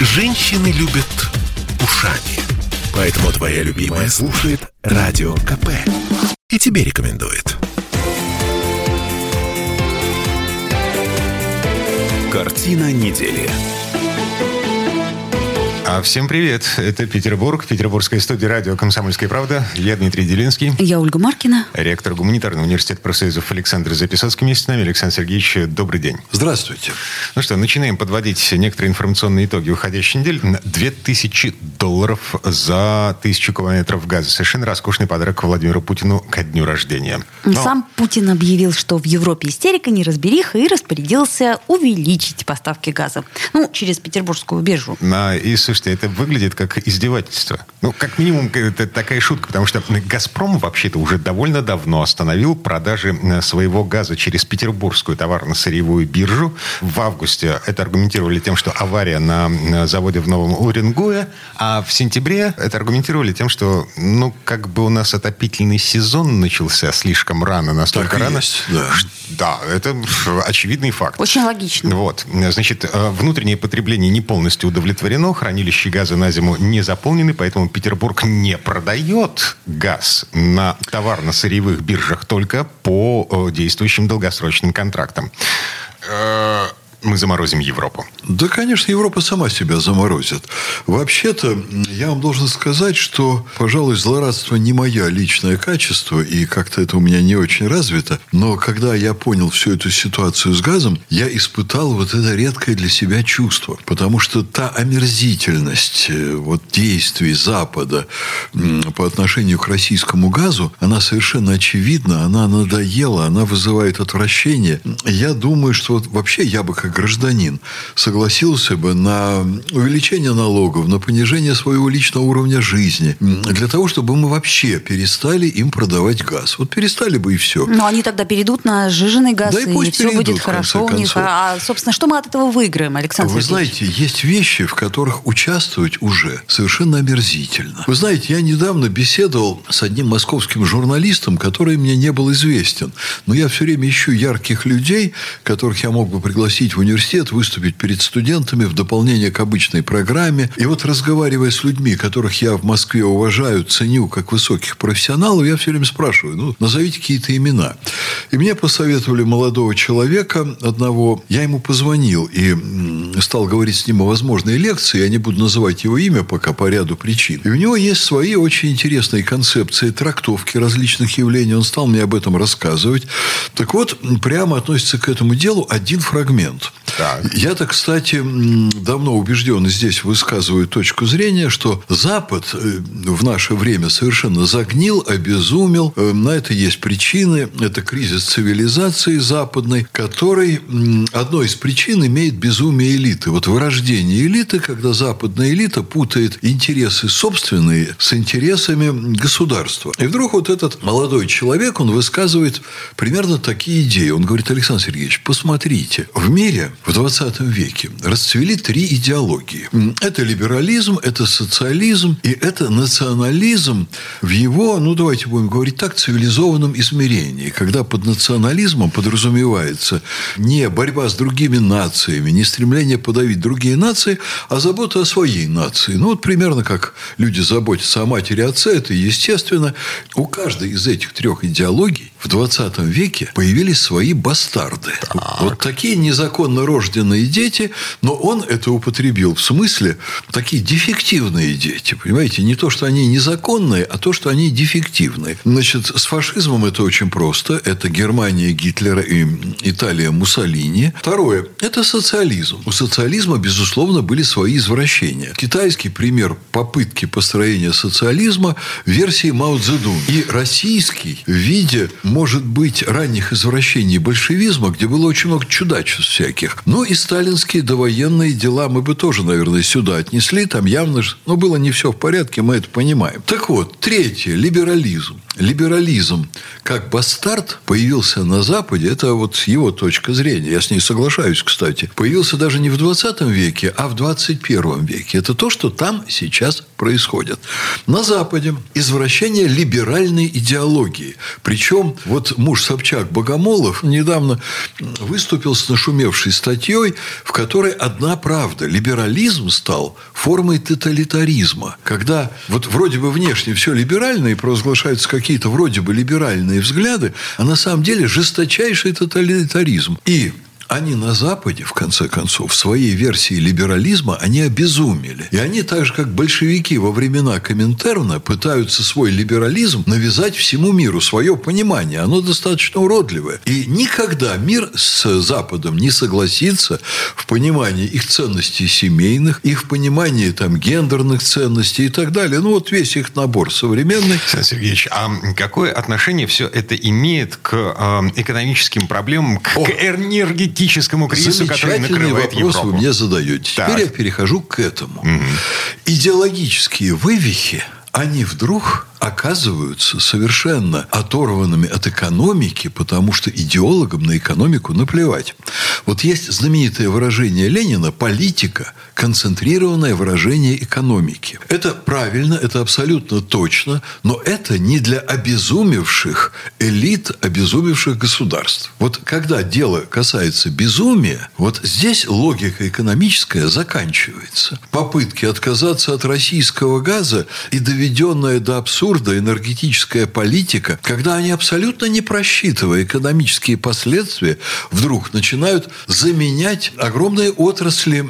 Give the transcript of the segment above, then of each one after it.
Женщины любят ушами. Поэтому твоя любимая слушает Радио КП. И тебе рекомендует. Картина недели. А всем привет. Это Петербург, Петербургская студия радио «Комсомольская правда». Я Дмитрий Делинский. Я Ольга Маркина. Ректор Гуманитарного университета профсоюзов Александр Записоцкий вместе с нами. Александр Сергеевич, добрый день. Здравствуйте. Ну что, начинаем подводить некоторые информационные итоги уходящей недели. 2000 долларов за тысячу километров газа. Совершенно роскошный подарок Владимиру Путину ко дню рождения. Но... Сам Путин объявил, что в Европе истерика, неразбериха и распорядился увеличить поставки газа. Ну, через петербургскую биржу. На, и, слушайте, это выглядит как издевательство. Ну, как минимум, это такая шутка, потому что «Газпром» вообще-то уже довольно давно остановил продажи э, своего газа через петербургскую товарно-сырьевую биржу. В августе это аргументировали тем, что авария на заводе в Новом Уренгое, а в сентябре это аргументировали тем, что, ну, как бы у нас отопительный сезон начался слишком рано, настолько так рано. Есть, да. да, это очевидный факт. Очень логично. Вот. Значит, э, внутреннее потребление не полностью удовлетворено, хранилища газа на зиму не заполнены, поэтому Петербург не продает газ на товарно-сырьевых биржах только по э, действующим долгосрочным контрактам. Э, мы заморозим Европу? Да, конечно, Европа сама себя заморозит. Вообще-то, я вам должен сказать, что, пожалуй, злорадство не мое личное качество, и как-то это у меня не очень развито. Но когда я понял всю эту ситуацию с газом, я испытал вот это редкое для себя чувство. Потому что та омерзительность э, вот, действий Запада по отношению к российскому газу, она совершенно очевидна, она надоела, она вызывает отвращение. Я думаю, что вот вообще я бы как как гражданин согласился бы на увеличение налогов, на понижение своего личного уровня жизни, для того, чтобы мы вообще перестали им продавать газ. Вот перестали бы и все. Но они тогда перейдут на сжиженный газ, да и, пусть и все перейдут, будет хорошо у них. А, собственно, что мы от этого выиграем, Александр Вы Сергеевич? знаете, есть вещи, в которых участвовать уже совершенно омерзительно. Вы знаете, я недавно беседовал с одним московским журналистом, который мне не был известен. Но я все время ищу ярких людей, которых я мог бы пригласить в университет, выступить перед студентами в дополнение к обычной программе. И вот разговаривая с людьми, которых я в Москве уважаю, ценю как высоких профессионалов, я все время спрашиваю, ну, назовите какие-то имена. И мне посоветовали молодого человека одного. Я ему позвонил и стал говорить с ним о возможной лекции. Я не буду называть его имя пока по ряду причин. И у него есть свои очень интересные концепции, трактовки различных явлений. Он стал мне об этом рассказывать. Так вот, прямо относится к этому делу один фрагмент. Так. Я-то, кстати, давно убежден и здесь высказываю точку зрения, что Запад э, в наше время совершенно загнил, обезумел. Э, на это есть причины. Это кризис цивилизации западной, который одной из причин имеет безумие элиты. Вот вырождение элиты, когда западная элита путает интересы собственные с интересами государства. И вдруг вот этот молодой человек, он высказывает примерно такие идеи. Он говорит, Александр Сергеевич, посмотрите, в мире в 20 веке расцвели три идеологии. Это либерализм, это социализм и это национализм в его, ну давайте будем говорить так, цивилизованном измерении, когда под национализмом подразумевается не борьба с другими нациями, не стремление подавить другие нации, а забота о своей нации. Ну вот примерно как люди заботятся о матери и отце, это естественно. У каждой из этих трех идеологий в 20 веке появились свои бастарды. Так. Вот такие незаконно рожденные дети, но он это употребил в смысле такие дефективные дети. Понимаете, не то, что они незаконные, а то, что они дефективные. Значит, с фашизмом это очень просто. Это Германия Гитлера и Италия Муссолини. Второе – это социализм. У социализма, безусловно, были свои извращения. Китайский пример попытки построения социализма – версии Мао Цзэдун. И российский в виде может быть, ранних извращений большевизма, где было очень много чудачеств всяких. Ну, и сталинские довоенные дела мы бы тоже, наверное, сюда отнесли. Там явно, но было не все в порядке, мы это понимаем. Так вот, третье – либерализм. Либерализм как бастард появился на Западе, это вот его точка зрения, я с ней соглашаюсь, кстати, появился даже не в 20 веке, а в 21 веке. Это то, что там сейчас происходят. На Западе извращение либеральной идеологии. Причем вот муж Собчак Богомолов недавно выступил с нашумевшей статьей, в которой одна правда. Либерализм стал формой тоталитаризма. Когда вот вроде бы внешне все либерально и провозглашаются какие-то вроде бы либеральные взгляды, а на самом деле жесточайший тоталитаризм. И они на Западе, в конце концов, в своей версии либерализма, они обезумели. И они, так же, как большевики во времена Коминтерна, пытаются свой либерализм навязать всему миру, свое понимание. Оно достаточно уродливое. И никогда мир с Западом не согласится в понимании их ценностей семейных, их понимании там, гендерных ценностей и так далее. Ну, вот весь их набор современный. Александр Сергеевич, а какое отношение все это имеет к э, экономическим проблемам, к, к энергетическим энергетическому кризису, который накрывает вопрос Европу. вы мне задаете. Так. Теперь я перехожу к этому. Идеологические вывихи, они вдруг оказываются совершенно оторванными от экономики, потому что идеологам на экономику наплевать. Вот есть знаменитое выражение Ленина «политика – концентрированное выражение экономики». Это правильно, это абсолютно точно, но это не для обезумевших элит, обезумевших государств. Вот когда дело касается безумия, вот здесь логика экономическая заканчивается. Попытки отказаться от российского газа и доведенная до абсурда энергетическая политика, когда они абсолютно не просчитывая экономические последствия, вдруг начинают заменять огромные отрасли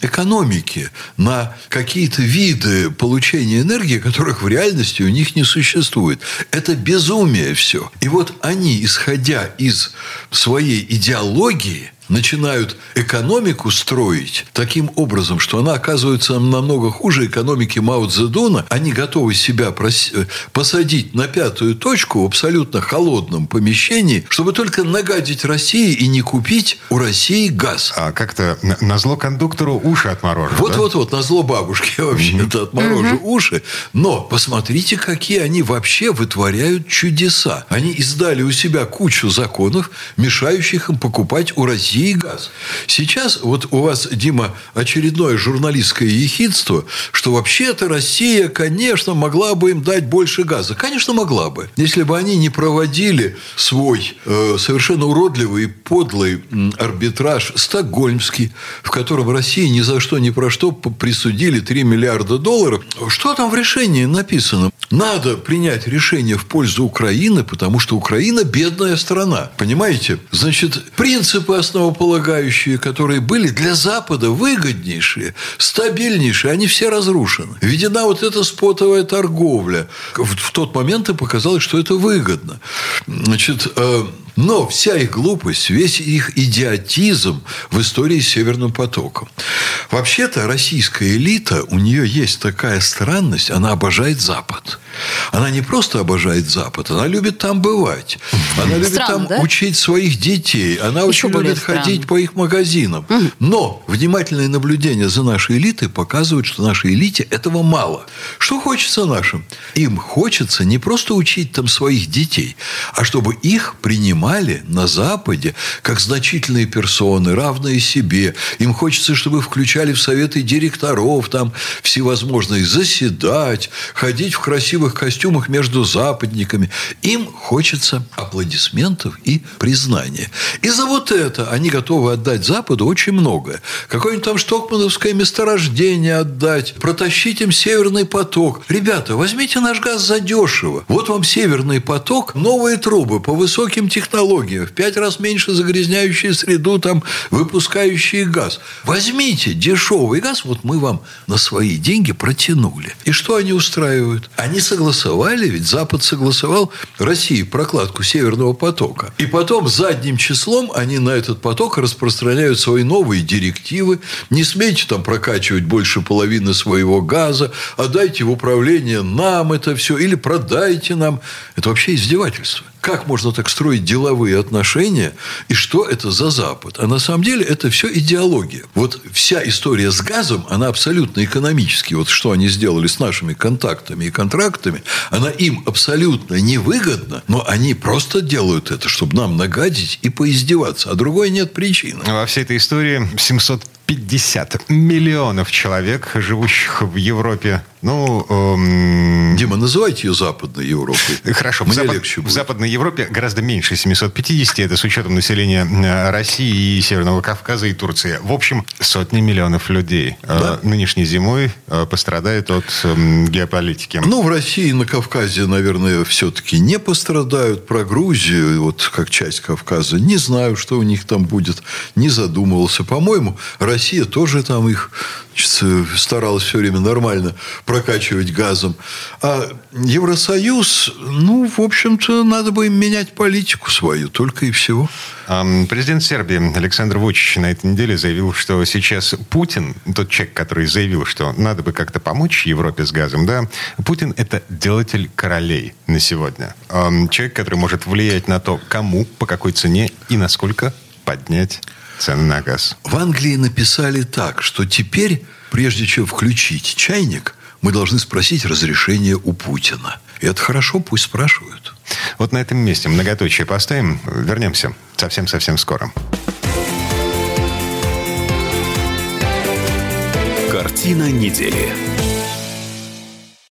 экономики на какие-то виды получения энергии, которых в реальности у них не существует. Это безумие все. И вот они, исходя из своей идеологии, начинают экономику строить таким образом, что она оказывается намного хуже экономики Мао Цзэдуна. Они готовы себя прос- э, посадить на пятую точку в абсолютно холодном помещении, чтобы только нагадить России и не купить у России газ. А как-то на, зло кондуктору уши отморожу. да? Вот-вот-вот, на зло бабушки я вообще-то отморожу уши. Но посмотрите, какие они вообще вытворяют чудеса. Они издали у себя кучу законов, мешающих им покупать у России газ. Сейчас вот у вас, Дима, очередное журналистское ехидство, что вообще-то Россия, конечно, могла бы им дать больше газа. Конечно, могла бы. Если бы они не проводили свой э, совершенно уродливый и подлый арбитраж стокгольмский, в котором России ни за что ни про что присудили 3 миллиарда долларов. Что там в решении написано? Надо принять решение в пользу Украины, потому что Украина бедная страна. Понимаете? Значит, принципы основополагающие, которые были для Запада выгоднейшие, стабильнейшие, они все разрушены. Введена вот эта спотовая торговля. В, в тот момент и показалось, что это выгодно. Значит, э, но вся их глупость, весь их идиотизм в истории с Северным потоком. Вообще-то российская элита, у нее есть такая странность, она обожает Запад. Она не просто обожает Запад, она любит там бывать. Она любит Странно, там да? учить своих детей. Она Еще очень любит странно. Ходить по их магазинам. Но внимательные наблюдения за нашей элитой показывают, что нашей элите этого мало. Что хочется нашим? Им хочется не просто учить там своих детей, а чтобы их принимали на Западе как значительные персоны, равные себе. Им хочется, чтобы включали в советы директоров, там всевозможные, заседать, ходить в красивых костюмах между западниками. Им хочется аплодисментов и признания. И за вот это они готовы отдать Западу очень многое. Какое-нибудь там штокмановское месторождение отдать, протащить им Северный поток. Ребята, возьмите наш газ задешево. Вот вам Северный поток, новые трубы по высоким технологиям, в пять раз меньше загрязняющие среду, там, выпускающие газ. Возьмите дешевый газ, вот мы вам на свои деньги протянули. И что они устраивают? Они согласовали, ведь Запад согласовал России прокладку Северного потока. И потом задним числом они на этот поток распространяют свои новые директивы. Не смейте там прокачивать больше половины своего газа, отдайте в управление нам это все, или продайте нам. Это вообще издевательство. Как можно так строить деловые отношения? И что это за Запад? А на самом деле это все идеология. Вот вся история с газом, она абсолютно экономически. Вот что они сделали с нашими контактами и контрактами, она им абсолютно невыгодна, но они просто делают это, чтобы нам нагадить и поиздеваться. А другой нет причины. Во всей этой истории 700 50 миллионов человек, живущих в Европе. Ну, эм... Дима, называйте ее Западной Европой. Хорошо. Мне в, Запад... легче будет. в Западной Европе гораздо меньше 750. Это с учетом населения э, России и Северного Кавказа и Турции. В общем, сотни миллионов людей Да. э, нынешней зимой э, пострадают от эм, геополитики. Ну, в России и на Кавказе, наверное, все-таки не пострадают. Про Грузию, вот как часть Кавказа, не знаю, что у них там будет. Не задумывался. По-моему, Россия тоже там их значит, старалась все время нормально прокачивать газом. А Евросоюз, ну, в общем-то, надо бы им менять политику свою, только и всего. Президент Сербии Александр Вучич на этой неделе заявил, что сейчас Путин, тот человек, который заявил, что надо бы как-то помочь Европе с газом, да, Путин – это делатель королей на сегодня. Человек, который может влиять на то, кому, по какой цене и насколько поднять цены на газ. В Англии написали так, что теперь, прежде чем включить чайник, мы должны спросить разрешение у Путина. И это хорошо, пусть спрашивают. Вот на этом месте многоточие поставим. Вернемся совсем-совсем скоро. Картина недели.